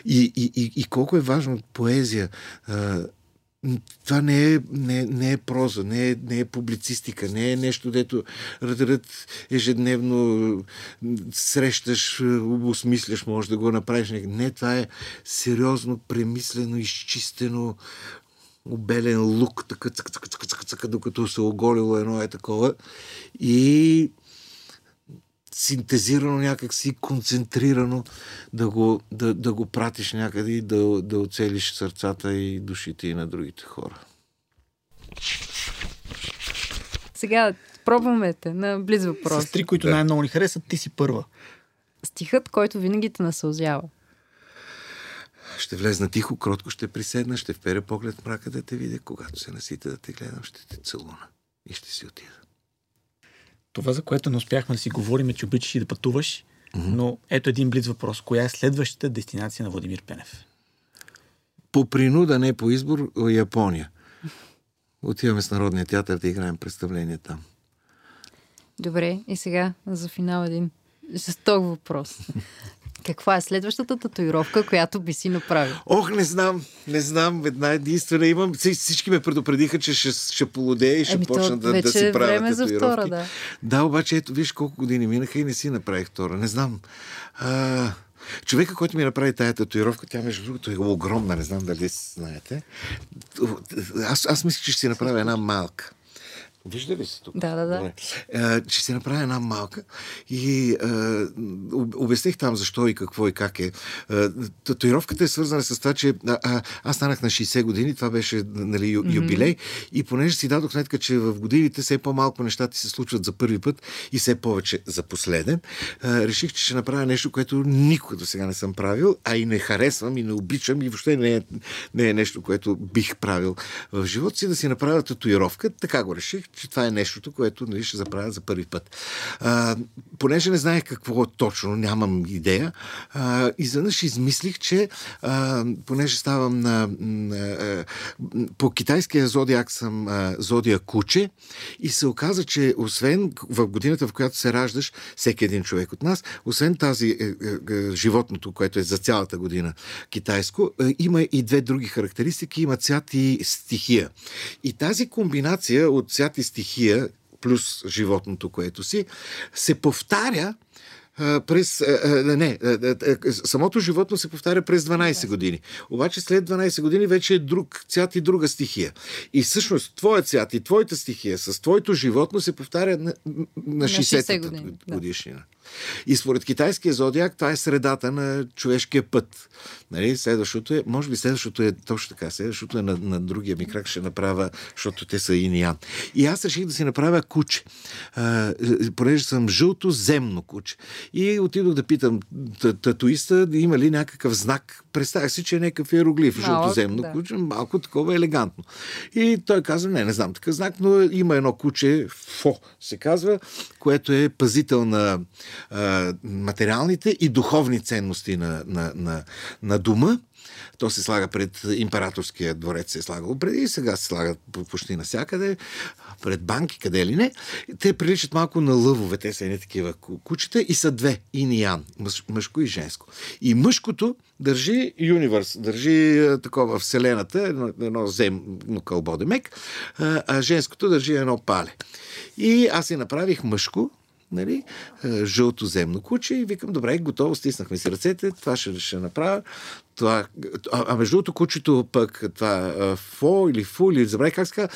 И, и, и, и колко е важно поезия. А, това не е, не, не е проза, не е, не е публицистика, не е нещо, дето ръдърът ежедневно срещаш, осмисляш, можеш да го направиш. Не, това е сериозно, премислено, изчистено, обелен лук, така, цъка, цъка, цъка, цъка, цъка, докато се оголило едно е такова. И синтезирано някакси, концентрирано да го, да, да го пратиш някъде и да, да оцелиш сърцата и душите и на другите хора. Сега пробваме те на близ въпрос. С три, които да. най-много ни харесат, ти си първа. Стихът, който винаги те насълзява. Ще влезна тихо, кротко ще приседна, ще вперя поглед в мрака да те видя, когато се насита да те гледам, ще те целуна и ще си отида. Това, за което не успяхме да си говорим, е, че обичаш и да пътуваш, mm-hmm. но ето един близ въпрос. Коя е следващата дестинация на Владимир Пенев? По принуда, не по избор, Япония. Отиваме с Народния театър да играем представление там. Добре, и сега за финал един жесток въпрос. Каква е следващата татуировка, която би си направил? Ох, не знам. Не знам. Една единствена имам. Всички ме предупредиха, че ще, ще полудея и ще Еми, почна да, да си правя време татуировки. За втора, да. да, обаче ето виж колко години минаха и не си направих втора. Не знам. А, човека, който ми направи тая татуировка, тя между другото е огромна, не знам дали знаете. Аз, аз мисля, че ще си направя една малка. Вижда ли се тук? Да, да, да. Е, ще си направя една малка и е, обясних там защо и какво и как е. е. Татуировката е свързана с това, че а, а, аз станах на 60 години, това беше нали, ю, юбилей mm-hmm. и понеже си дадох сметка, че в годините все по-малко нещата се случват за първи път и все повече за последен, е, реших, че ще направя нещо, което никога до сега не съм правил, а и не харесвам и не обичам и въобще не е, не е нещо, което бих правил в живота си, да си направя татуировка. Така го реших че това е нещото, което нали, ще заправя за първи път. А, понеже не знаех какво точно, нямам идея, а, изведнъж измислих, че а, понеже ставам на, а, по китайския зодиак съм а, зодия куче и се оказа, че освен в годината, в която се раждаш, всеки един човек от нас, освен тази е, е, е, животното, което е за цялата година китайско, е, има и две други характеристики, има цвят и стихия. И тази комбинация от цвят и стихия, плюс животното, което си, се повтаря през... Не, самото животно се повтаря през 12 години. Обаче след 12 години вече е друг цвят и друга стихия. И всъщност твоят цвят и твоята стихия с твоето животно се повтаря на, на 60-та годишнина. И според китайския зодиак, това е средата на човешкия път. Нали? Следващото е, може би следващото е точно така, следващото е на, на другия ми крак, ще направя, защото те са и ян. И аз реших да си направя куче, а, понеже съм жълто земно куче. И отидох да питам татуиста, има ли някакъв знак. Представях си, че е някакъв иероглиф, жълтоземно да. куче, малко такова елегантно. И той каза, не, не знам такъв знак, но има едно куче, Фо се казва, което е пазител на а, материалните и духовни ценности на, на, на, на дума. То се слага пред императорския дворец, се е слагало преди сега се слага почти навсякъде, пред банки, къде ли не. Те приличат малко на лъвове, те са едни такива кучета и са две, ин и ян, мъжко и женско. И мъжкото държи юниверс, държи такова вселената, едно, едно земно кълбо демек, а женското държи едно пале. И аз си направих мъжко, нали, жълто земно куче и викам, добре, готово, стиснахме си ръцете, това ще, ще направя. Това, а, а между другото, кучето пък, това фо или фу, или забравя как ска,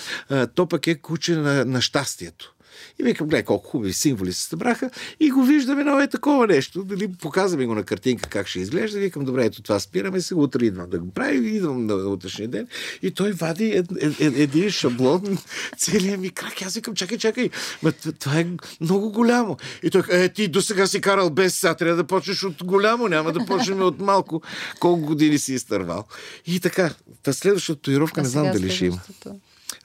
то пък е куче на, на щастието. И викам, гледай колко хубави символи се събраха и го виждаме на е такова нещо. Дали показваме го на картинка как ще изглежда. Викам, добре, ето това спираме, сега утре идвам да го прави, идвам на утрешния ден. И той вади ед, ед, ед, един шаблон, целият ми крак. Аз викам, чакай, чакай, ма, това е много голямо. И той, е, ти до сега си карал без, сега трябва да почнеш от голямо, няма да почнем от малко. Колко години си изтървал. И така, та следващата татуировка не знам дали ще има.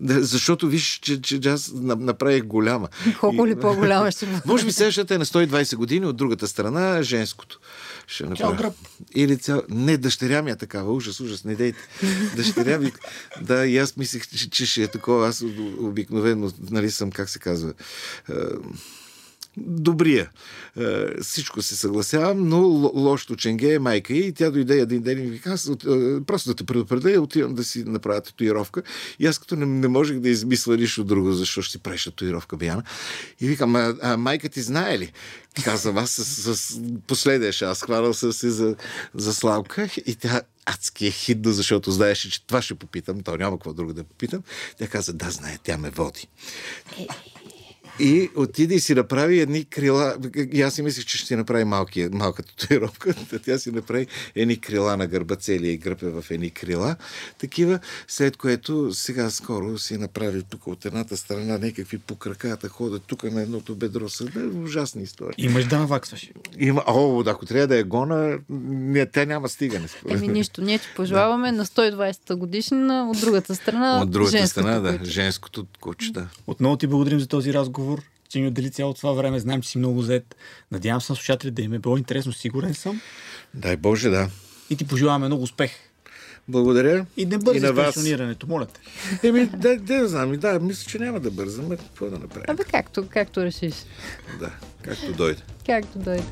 Да, защото виж, че, че, че аз направих голяма. Колко ли по-голяма ще бъде? Може би следващата е на 120 години, от другата страна женското. Ще направя. Цял Или цял... Не, дъщеря ми е такава. Ужас, ужас, не дейте. Дъщеря ми... Да, и аз мислех, че, че ще е такова. Аз обикновено, нали съм, как се казва добрия. Е, всичко се съгласявам, но лошото ченге е майка и тя дойде един ден и ми каза, е, просто да те предупредя, отивам да си направя татуировка. И аз като не, не можех да измисля нищо друго, защо ще си правиш татуировка, Бияна. И викам, а, а майка ти знае ли? Казвам аз с, с последния шанс, хванал съм се за, за Славка и тя адски е хидно, защото знаеше, че това ще попитам, то няма какво друго да попитам. Тя каза, да, знае, тя ме води. И отиде и си направи едни крила. И аз си мислех, че ще си направи малки, малка татуировка. Тя си направи едни крила на гърба, целия гръб е в едни крила. Такива, след което сега скоро си направи тук от едната страна някакви по краката ходят тук на едното бедро. Са да, ужасни истории. Имаш да наваксваш. Има, о, да, ако трябва да е гона, не, тя няма стигане. Еми нищо, ние ти пожелаваме на 120-та годишна от другата страна. От другата страна, да, женското куче, да. Отново ти благодарим за този разговор разговор, че ни отдели цяло това време. Знаем, че си много зет. Надявам се на слушателите да им е било интересно. Сигурен съм. Дай Боже, да. И ти пожелаваме много успех. Благодаря. И не бързи с пенсионирането, моля те. Еми, да, да знам. Да, мисля, че няма да бързам. Какво да направим? Абе, както, както решиш. Да, както дойде. Както дойде.